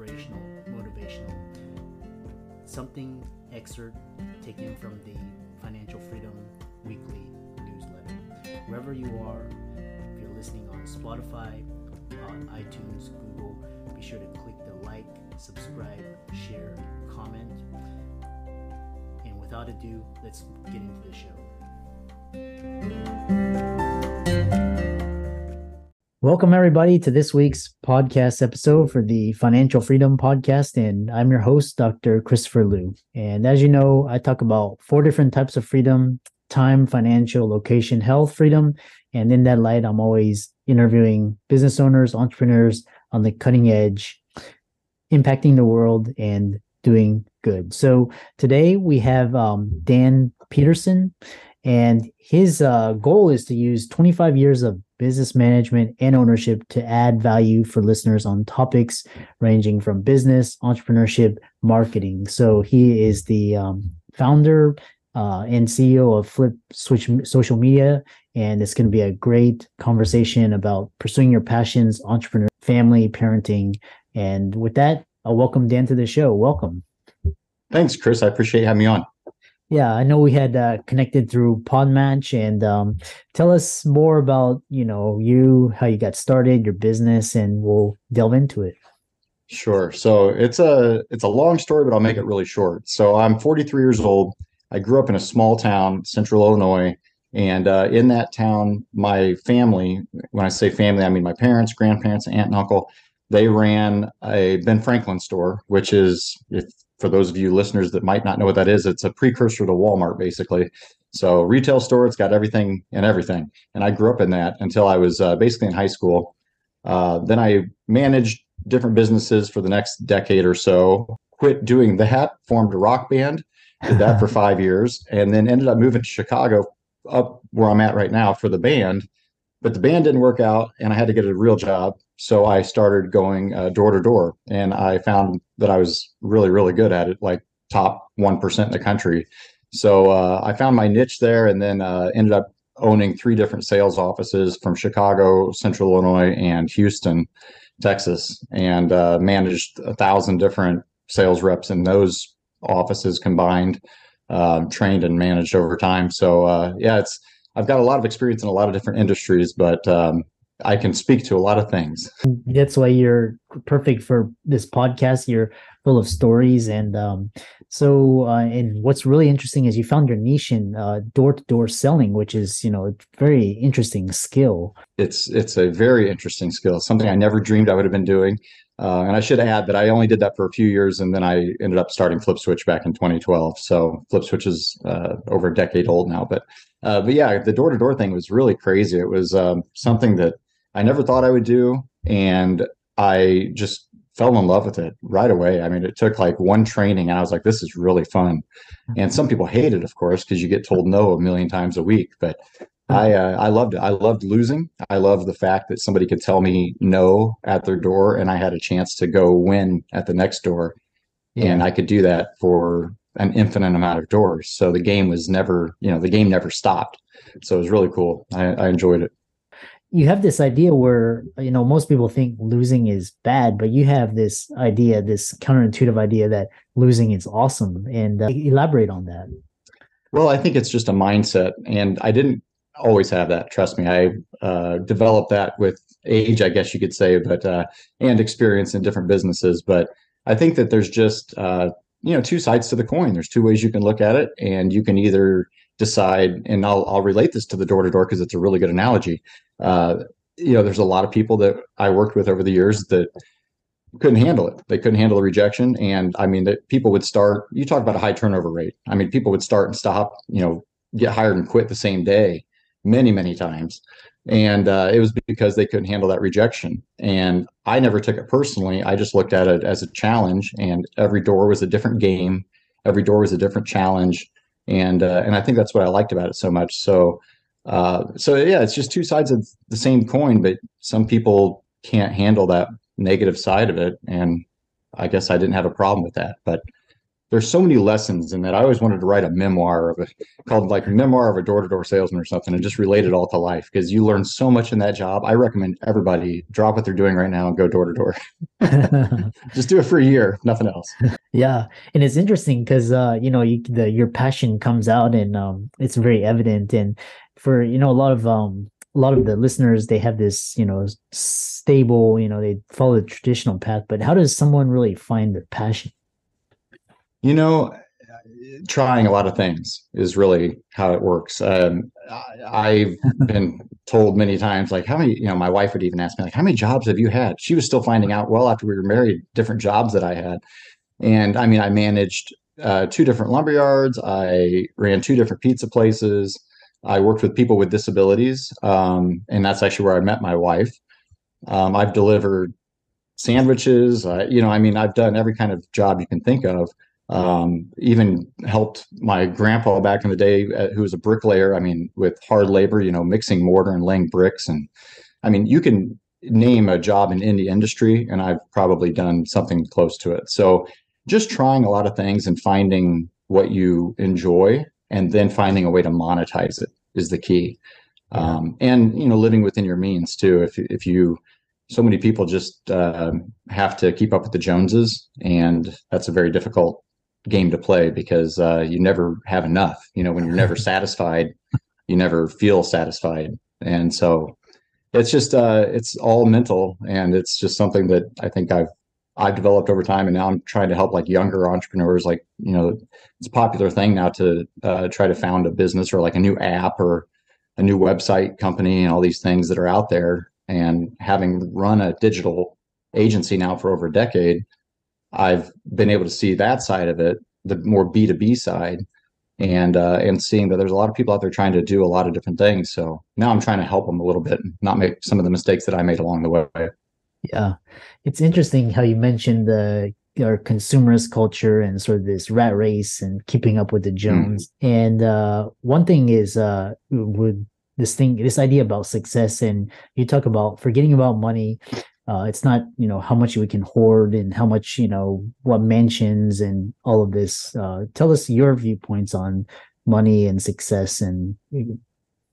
Inspirational, motivational, something excerpt taken from the Financial Freedom weekly newsletter. Wherever you are, if you're listening on Spotify, on iTunes, Google, be sure to click the like, subscribe, share, comment. And without ado, let's get into the show. Welcome, everybody, to this week's podcast episode for the Financial Freedom Podcast. And I'm your host, Dr. Christopher Liu. And as you know, I talk about four different types of freedom time, financial, location, health freedom. And in that light, I'm always interviewing business owners, entrepreneurs on the cutting edge, impacting the world and doing good. So today we have um, Dan Peterson, and his uh, goal is to use 25 years of business management and ownership to add value for listeners on topics ranging from business, entrepreneurship, marketing. So he is the um, founder uh, and CEO of Flip Switch Social Media, and it's going to be a great conversation about pursuing your passions, entrepreneur, family, parenting. And with that, I'll welcome Dan to the show. Welcome. Thanks, Chris. I appreciate having me on. Yeah, I know we had uh, connected through Podmatch, and um, tell us more about you know you, how you got started, your business, and we'll delve into it. Sure. So it's a it's a long story, but I'll make it really short. So I'm 43 years old. I grew up in a small town, Central Illinois, and uh, in that town, my family, when I say family, I mean my parents, grandparents, aunt and uncle, they ran a Ben Franklin store, which is if for those of you listeners that might not know what that is, it's a precursor to Walmart, basically. So retail store, it's got everything and everything. And I grew up in that until I was uh, basically in high school. Uh, then I managed different businesses for the next decade or so. Quit doing that, formed a rock band, did that for five years, and then ended up moving to Chicago, up where I'm at right now for the band. But the band didn't work out, and I had to get a real job. So I started going uh, door to door, and I found that I was really, really good at it, like top one percent in the country. So uh, I found my niche there, and then uh, ended up owning three different sales offices from Chicago, Central Illinois, and Houston, Texas, and uh, managed a thousand different sales reps in those offices combined, uh, trained and managed over time. So uh, yeah, it's I've got a lot of experience in a lot of different industries, but um, I can speak to a lot of things. That's why you're perfect for this podcast. You're full of stories, and um, so uh, and what's really interesting is you found your niche in door to door selling, which is you know a very interesting skill. It's it's a very interesting skill. Something I never dreamed I would have been doing. Uh, and I should add that I only did that for a few years, and then I ended up starting Flip Switch back in 2012. So Flip Switch is uh, over a decade old now. But uh, but yeah, the door to door thing was really crazy. It was um, something that I never thought I would do, and I just fell in love with it right away. I mean, it took like one training, and I was like, "This is really fun." And some people hate it, of course, because you get told no a million times a week. But I uh, I loved it. I loved losing. I loved the fact that somebody could tell me no at their door, and I had a chance to go win at the next door, yeah. and I could do that for an infinite amount of doors. So the game was never, you know, the game never stopped. So it was really cool. I, I enjoyed it. You have this idea where you know most people think losing is bad, but you have this idea, this counterintuitive idea that losing is awesome. And uh, elaborate on that. Well, I think it's just a mindset, and I didn't always have that. Trust me, I uh, developed that with age, I guess you could say, but uh, and experience in different businesses. But I think that there's just uh, you know two sides to the coin. There's two ways you can look at it, and you can either decide. And I'll I'll relate this to the door to door because it's a really good analogy. Uh, you know, there's a lot of people that I worked with over the years that couldn't handle it. They couldn't handle the rejection. And I mean, that people would start, you talk about a high turnover rate. I mean, people would start and stop, you know, get hired and quit the same day many, many times. And uh, it was because they couldn't handle that rejection. And I never took it personally. I just looked at it as a challenge, and every door was a different game. Every door was a different challenge. And uh, and I think that's what I liked about it so much. So uh, so yeah, it's just two sides of the same coin, but some people can't handle that negative side of it. And I guess I didn't have a problem with that. But there's so many lessons in that. I always wanted to write a memoir of it called like memoir of a door-to-door salesman or something and just relate it all to life because you learn so much in that job. I recommend everybody drop what they're doing right now and go door to door. Just do it for a year, nothing else. Yeah, and it's interesting because uh, you know you, the your passion comes out and um, it's very evident. And for you know a lot of um, a lot of the listeners they have this you know stable you know they follow the traditional path but how does someone really find their passion you know trying a lot of things is really how it works um, i've been told many times like how many you know my wife would even ask me like how many jobs have you had she was still finding out well after we were married different jobs that i had and i mean i managed uh, two different lumber yards i ran two different pizza places I worked with people with disabilities, um, and that's actually where I met my wife. Um, I've delivered sandwiches. Uh, you know, I mean, I've done every kind of job you can think of. Um, even helped my grandpa back in the day, uh, who was a bricklayer. I mean, with hard labor, you know, mixing mortar and laying bricks. And I mean, you can name a job in any industry, and I've probably done something close to it. So just trying a lot of things and finding what you enjoy and then finding a way to monetize it is the key. Um, and you know, living within your means too. If if you, so many people just uh, have to keep up with the Joneses, and that's a very difficult game to play because uh, you never have enough. You know, when you're never satisfied, you never feel satisfied, and so it's just uh, it's all mental, and it's just something that I think I've I've developed over time, and now I'm trying to help like younger entrepreneurs. Like you know, it's a popular thing now to uh, try to found a business or like a new app or a new website company and all these things that are out there. And having run a digital agency now for over a decade, I've been able to see that side of it, the more B two B side, and uh, and seeing that there's a lot of people out there trying to do a lot of different things. So now I'm trying to help them a little bit and not make some of the mistakes that I made along the way. Yeah, it's interesting how you mentioned the our consumerist culture and sort of this rat race and keeping up with the hmm. Jones. Mm. And uh, one thing is uh, with this thing, this idea about success, and you talk about forgetting about money. Uh, it's not you know how much we can hoard and how much you know what mansions and all of this. Uh, tell us your viewpoints on money and success, and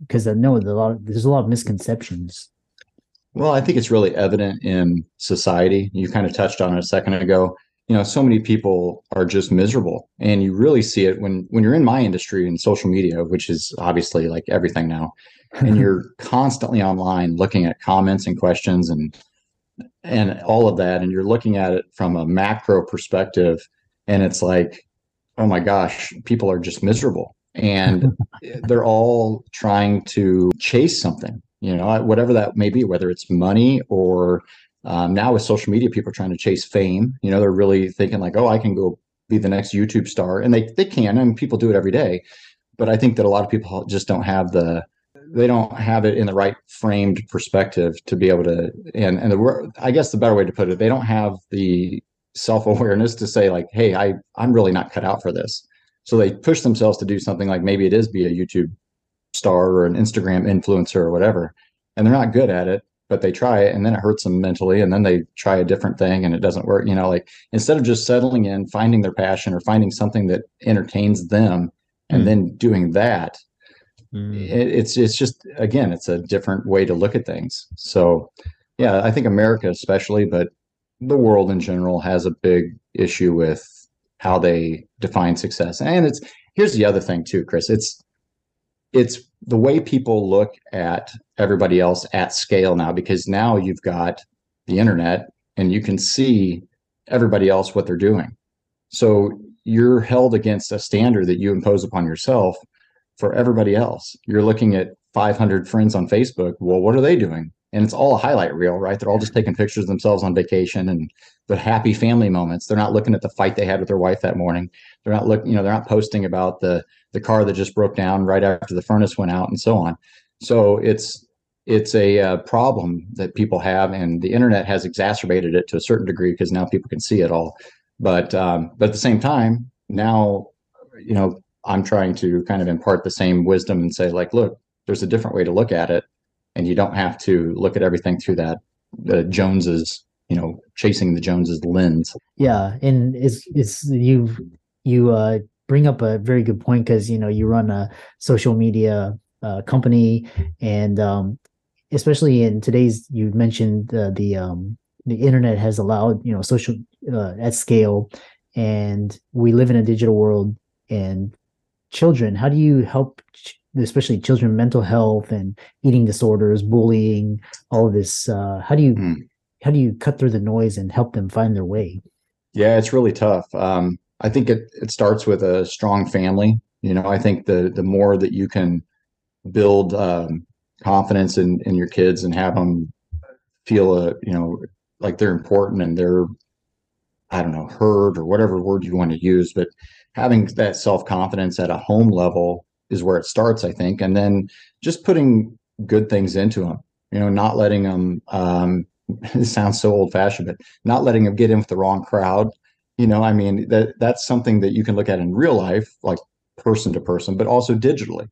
because I know there's a lot of, there's a lot of misconceptions. Well, I think it's really evident in society. You kind of touched on it a second ago. You know, so many people are just miserable, and you really see it when when you're in my industry in social media, which is obviously like everything now, and you're constantly online looking at comments and questions and and all of that, and you're looking at it from a macro perspective, and it's like, oh my gosh, people are just miserable, and they're all trying to chase something you know, whatever that may be, whether it's money or um, now with social media, people are trying to chase fame. You know, they're really thinking like, oh, I can go be the next YouTube star, and they they can, and people do it every day. But I think that a lot of people just don't have the they don't have it in the right framed perspective to be able to and and the I guess the better way to put it, they don't have the self awareness to say like, hey, I I'm really not cut out for this. So they push themselves to do something like maybe it is be a YouTube star or an Instagram influencer or whatever, and they're not good at it, but they try it and then it hurts them mentally and then they try a different thing and it doesn't work. You know, like instead of just settling in, finding their passion or finding something that entertains them and mm. then doing that, mm. it, it's it's just again, it's a different way to look at things. So yeah, I think America especially, but the world in general has a big issue with how they define success. And it's here's the other thing too, Chris. It's it's the way people look at everybody else at scale now because now you've got the internet and you can see everybody else what they're doing. So you're held against a standard that you impose upon yourself for everybody else. You're looking at 500 friends on Facebook. Well, what are they doing? and it's all a highlight reel, right? They're all just taking pictures of themselves on vacation and the happy family moments. They're not looking at the fight they had with their wife that morning. They're not looking, you know, they're not posting about the the car that just broke down right after the furnace went out and so on. So it's it's a uh, problem that people have, and the internet has exacerbated it to a certain degree because now people can see it all. But um, but at the same time, now you know I'm trying to kind of impart the same wisdom and say like, look, there's a different way to look at it, and you don't have to look at everything through that the Joneses, you know, chasing the Joneses lens. Yeah, and it's it's you you uh, bring up a very good point because you know you run a social media uh, company, and um, especially in today's, you mentioned uh, the um, the internet has allowed you know social uh, at scale, and we live in a digital world. And children, how do you help, especially children, mental health and eating disorders, bullying, all of this? Uh, how do you mm. how do you cut through the noise and help them find their way? Yeah, it's really tough. Um, I think it it starts with a strong family. You know, I think the the more that you can build um, confidence in in your kids and have them feel a you know like they're important and they're I don't know heard or whatever word you want to use, but having that self confidence at a home level is where it starts, I think, and then just putting good things into them. You know, not letting them. Um, it sounds so old fashioned, but not letting them get in with the wrong crowd. You know, I mean that that's something that you can look at in real life, like person to person, but also digitally.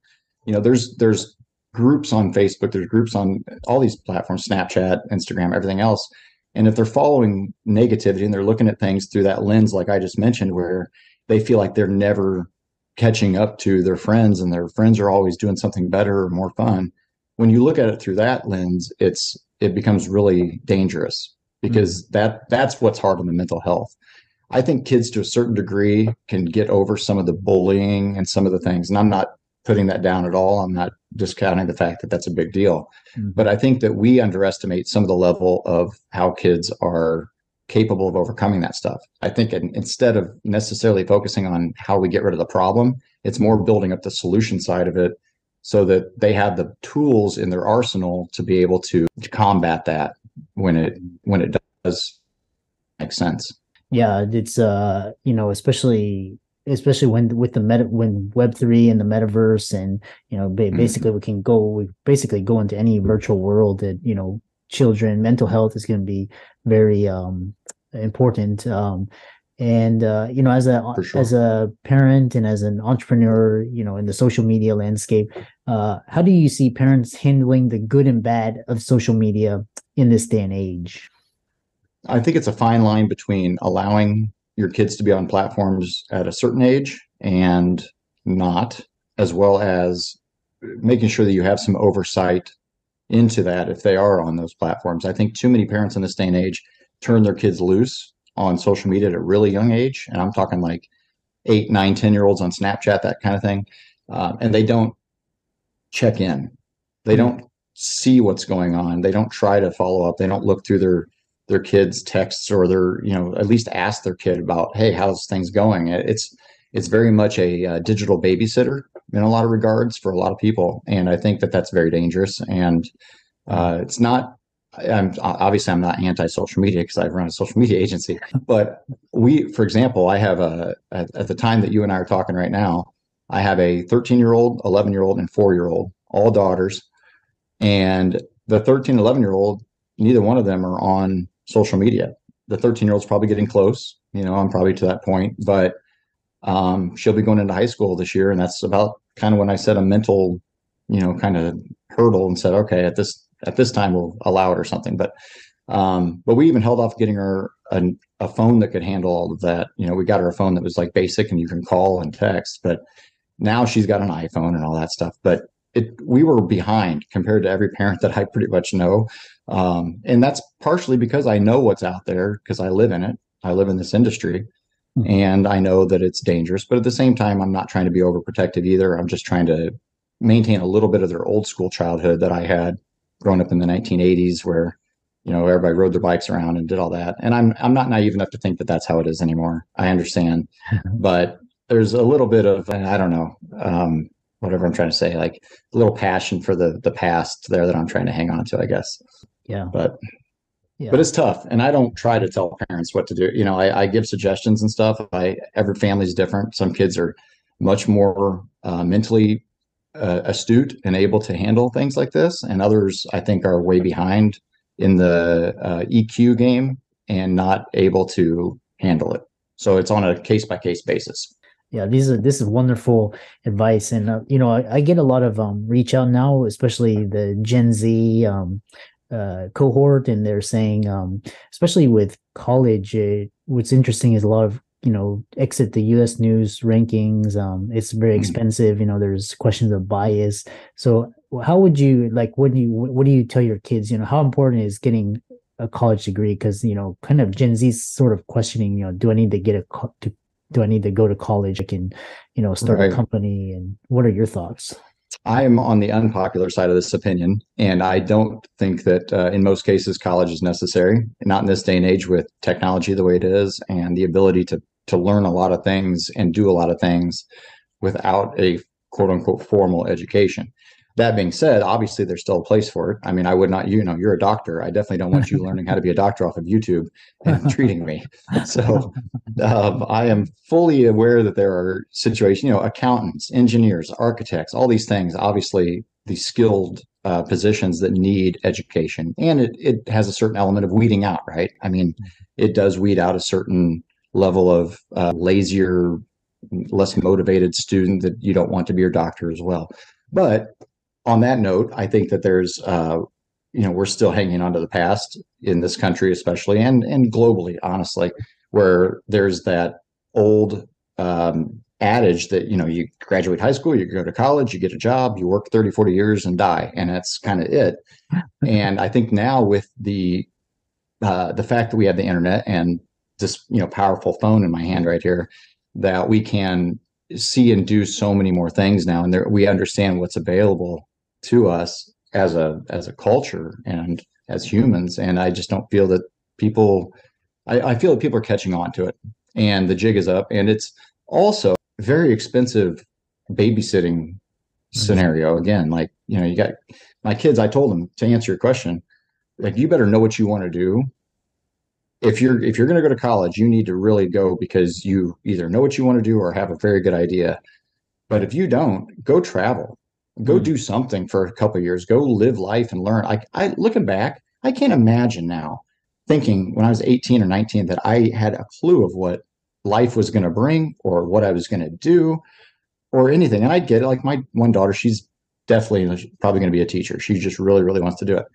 You know, there's there's groups on Facebook, there's groups on all these platforms, Snapchat, Instagram, everything else. And if they're following negativity and they're looking at things through that lens, like I just mentioned, where they feel like they're never catching up to their friends and their friends are always doing something better or more fun. When you look at it through that lens, it's it becomes really dangerous because mm-hmm. that that's what's hard on the mental health. I think kids to a certain degree can get over some of the bullying and some of the things. And I'm not putting that down at all. I'm not discounting the fact that that's a big deal. Mm-hmm. But I think that we underestimate some of the level of how kids are capable of overcoming that stuff. I think instead of necessarily focusing on how we get rid of the problem, it's more building up the solution side of it so that they have the tools in their arsenal to be able to, to combat that when it when it does make sense. Yeah, it's uh, you know, especially especially when with the meta when web 3 and the metaverse and you know mm-hmm. basically mm-hmm. we can go we basically go into any virtual world that you know children mental health is going to be very um important um and uh you know as a sure. as a parent and as an entrepreneur you know in the social media landscape uh how do you see parents handling the good and bad of social media in this day and age i think it's a fine line between allowing your kids to be on platforms at a certain age and not, as well as making sure that you have some oversight into that if they are on those platforms. I think too many parents in this day and age turn their kids loose on social media at a really young age. And I'm talking like eight, nine, 10 year olds on Snapchat, that kind of thing. Um, and they don't check in. They don't see what's going on. They don't try to follow up. They don't look through their their kids texts or their you know at least ask their kid about hey how's things going it's it's very much a, uh, digital babysitter in a lot of regards for a lot of people and i think that that's very dangerous and uh, it's not I'm obviously I'm not anti-social media because I run a social media agency, but we, for example, I have a at, at the time that you and I are talking right now, I have a 13 year old, 11 year old, and four year old, all daughters, and the 13, 11 year old, neither one of them are on social media. The 13 year old's probably getting close. You know, I'm probably to that point, but um, she'll be going into high school this year. And that's about kind of when I set a mental, you know, kind of hurdle and said, okay, at this, at this time we'll allow it or something. But, um, but we even held off getting her a, a phone that could handle all of that. You know, we got her a phone that was like basic and you can call and text, but now she's got an iPhone and all that stuff. But it, we were behind compared to every parent that I pretty much know. Um, and that's partially because I know what's out there because I live in it. I live in this industry mm-hmm. and I know that it's dangerous. But at the same time, I'm not trying to be overprotective either. I'm just trying to maintain a little bit of their old school childhood that I had growing up in the 1980s where you know everybody rode their bikes around and did all that and i'm i'm not naive enough to think that that's how it is anymore i understand but there's a little bit of i don't know um, whatever I'm trying to say, like a little passion for the the past there that I'm trying to hang on to, I guess. Yeah. But Yeah. but it's tough and i don't try to tell parents what to do. You know i, I give suggestions and stuff. I every family's different. Some kids are much more uh, mentally uh, astute and able to handle things like this and others i think are way behind in the uh, eq game and not able to handle it. So it's on a case by case basis. Yeah these are this is wonderful advice and uh, you know I, I get a lot of um reach out now especially the gen z um uh cohort and they're saying um especially with college it, what's interesting is a lot of you know exit the us news rankings um it's very Mhm. expensive you know there's questions of bias so how would you like what do you what do you tell your kids you know how important is getting a college degree because you know kind of gen z sort of questioning you know do i need to get a co- to do I need to go to college? I can, you know, start Right. a company. And what are your thoughts? I am on the unpopular side of this opinion, and I don't think that uh, in most cases college is necessary. Not in this day and age with technology the way it is, and the ability to to learn a lot of things and do a lot of things without a quote unquote formal education. That being said, obviously there's still a place for it. I mean, I would not, you know, you're a doctor. I definitely don't want you learning how to be a doctor off of YouTube and treating me. So um, I am fully aware that there are situations, you know, accountants, engineers, architects, all these things, obviously these skilled uh, positions that need education. And it, it has a certain element of weeding out, right? I mean, it does weed out a certain level of uh, lazier, less motivated student that you don't want to be your doctor as well. But on that note, I think that there's, uh, you know, we're still hanging on to the past in this country, especially and and globally, honestly, where there's that old um, adage that you know you graduate high school, you go to college, you get a job, you work 30, 40 years and die, and that's kind of it. and I think now with the uh, the fact that we have the internet and this you know powerful phone in my hand right here, that we can see and do so many more things now, and there, we understand what's available to us as a as a culture and as humans. And I just don't feel that people. I, I feel that people are catching on to it, and the jig is up, and it's also very expensive babysitting mm-hmm. scenario. Again like you know you got my kids i told them to answer your question like you better know what you want to do. If you're if you're going to go to college you need to really go because you either know what you want to do or have a very good idea. But if you don't go travel go Mm. do something for a couple of years go live life and learn. Like i looking back i can't imagine now thinking when i was 18 or 19 that i had a clue of what life was going to bring or what i was going to do or anything. And i get it like my one daughter she's definitely probably going to be a teacher. She just really really wants to do it.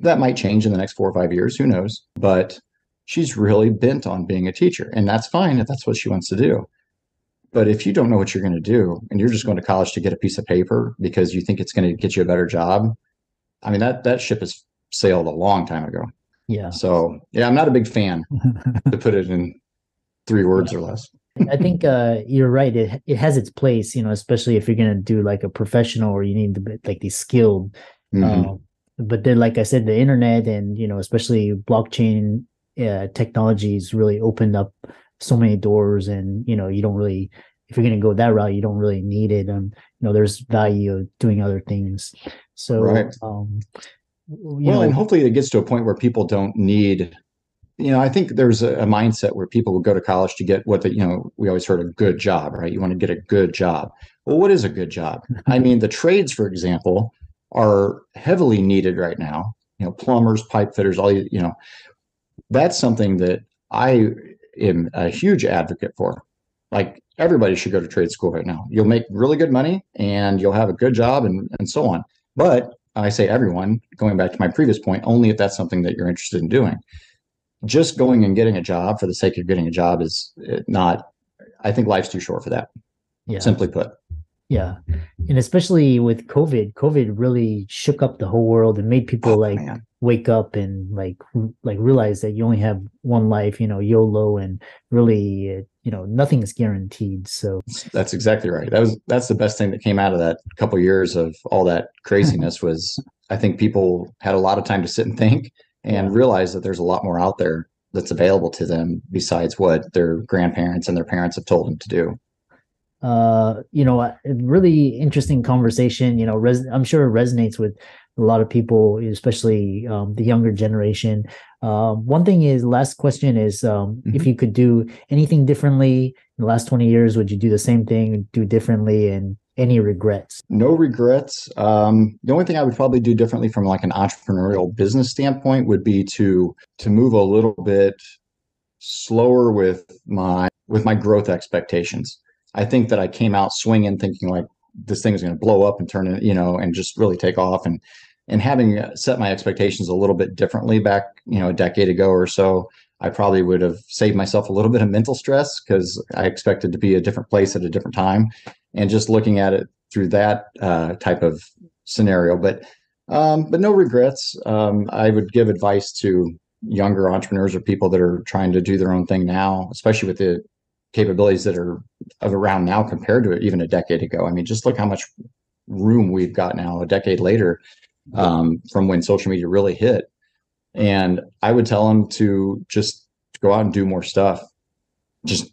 That might change in the next four or five years who knows? But she's really bent on being a teacher and that's fine if that's what she wants to do but if you don't know what you're going to do and you're just going to college to get a piece of paper because you think it's going to get you a better job i mean that that ship has sailed a long time ago Yeah. so yeah i'm not a big fan to put it in three words or less I think uh, you're right. It it has its place, you know, especially if you're gonna do like a professional or you need to be like these skilled. Mhm. Um, but then, like I said, the internet and you know, especially blockchain uh, technologies really opened up so many doors, and you know, you don't really if you're gonna go that route, you don't really need it. And you know, there's value of doing other things. So, Right. um, well, know, and hopefully it gets to a point where people don't need, you know, I think there's a, a mindset where people will go to college to get what the, you know, we always heard a good job, right? You want to get a good job. Well, what is a good job? I mean, the trades, for example, are heavily needed right now. You know, plumbers, pipe fitters, all you, you know, that's something that I am a huge advocate for. Like everybody should go to trade school right now. You'll make really good money and you'll have a good job and, and so on. But I say everyone, going back to my previous point, only if that's something that you're interested in doing. Just going and getting a job for the sake of getting a job is uh, not, I think life's too short for that, yeah. simply put. Yeah. And especially with COVID, COVID really shook up the whole world and made people Oh, like man. Wake up and like like realize that you only have one life, you know, YOLO and really you know, nothing is guaranteed. So That's exactly right. That was that's the best thing that came out of that couple years of all that craziness was I think people had a lot of time to sit and think and realize that there's a lot more out there that's available to them besides what their grandparents and their parents have told them to do. uh, you know, a really interesting conversation. You know, res- I'm sure it resonates with a lot of people, especially um, the younger generation. Uh, one thing is, last question is, um, mm-hmm. if you could do anything differently in the last 20 years, would you do the same thing, do differently, and any regrets? No regrets. Um, the only thing I would probably do differently from like an entrepreneurial business standpoint would be to to move a little bit slower with my with my growth expectations. I think that I came out swinging, thinking like this thing is going to blow up and turn it, you know, and just really take off. And and having set my expectations a little bit differently back, you know, a decade ago or so, I probably would have saved myself a little bit of mental stress because I expected to be a different place at a different time and just looking at it through that uh, type of scenario. But um, but no regrets. Um, I would give advice to younger entrepreneurs or people that are trying to do their own thing now, especially with the capabilities that are of around now compared to even a decade ago. I mean, just look how much room we've got now a decade later um, from when social media really hit. And I would tell them to just go out and do more stuff. Just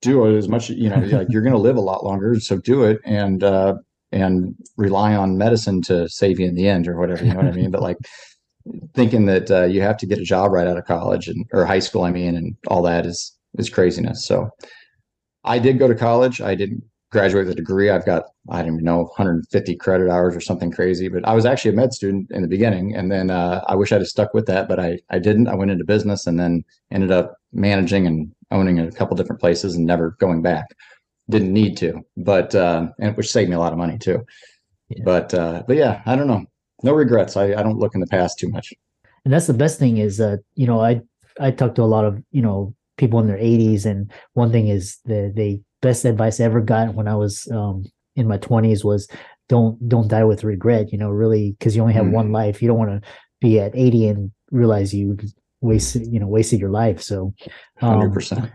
do it as much you know like you're going to live a lot longer so do it and uh and rely on medicine to save you in the end or whatever you know what i mean but like thinking that uh, you have to get a job right out of college and or high school i mean and all that is is craziness so i did go to college i didn't graduate with a degree i've got i don't even know 150 credit hours or something crazy but i was actually a med student in the beginning and then uh, i wish i'd have stuck with that but i i didn't i went into business and then ended up managing and owning a couple different places and never going back. Didn't need to, but uh, and which saved me a lot of money too. Yeah. But uh, but yeah, I don't know. No regrets. I, I don't look in the past too much. And that's the best thing is that you know I I talk to a lot of you know people in their 80s, and one thing is the the best advice I ever got when I was um, in my 20s was don't don't die with regret. You know, really because you only have mm. one life. You don't want to be at 80 and realize you wasted you know wasted your life so um, 100%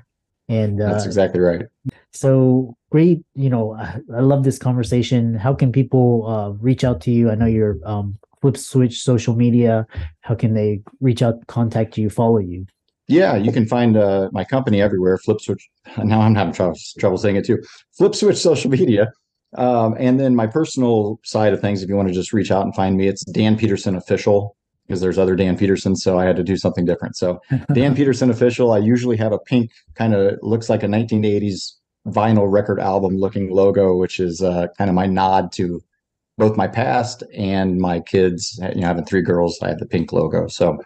and uh, that's exactly right so great you know I, I, love this conversation how can people uh, reach out to you i know you're um, flip switch social media how can they reach out contact you follow you yeah you can find uh, my company everywhere flip switch now i'm having trouble, trouble saying it too flip switch social media um, and then my personal side of things if you want to just reach out and find me it's dan peterson official because there's other Dan Peterson, so I had to do something different. So Dan Peterson official. I usually have a pink kind of looks like a 1980s vinyl record album looking logo, which is uh, kind of my nod to both my past and my kids. You know, having three girls, I have the pink logo, so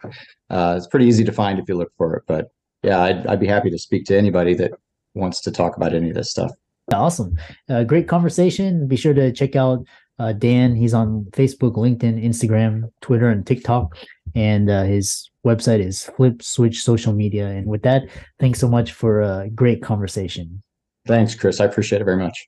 uh, it's pretty easy to find if you look for it. But yeah, I'd, I'd be happy to speak to anybody that wants to talk about any of this stuff. Awesome. Uh, great conversation. Be sure to check out uh, Dan. He's on Facebook, LinkedIn, Instagram, Twitter, and TikTok. And uh, his website is Flip Switch Social Media. And with that, thanks so much for a great conversation. Thanks, Chris. I appreciate it very much.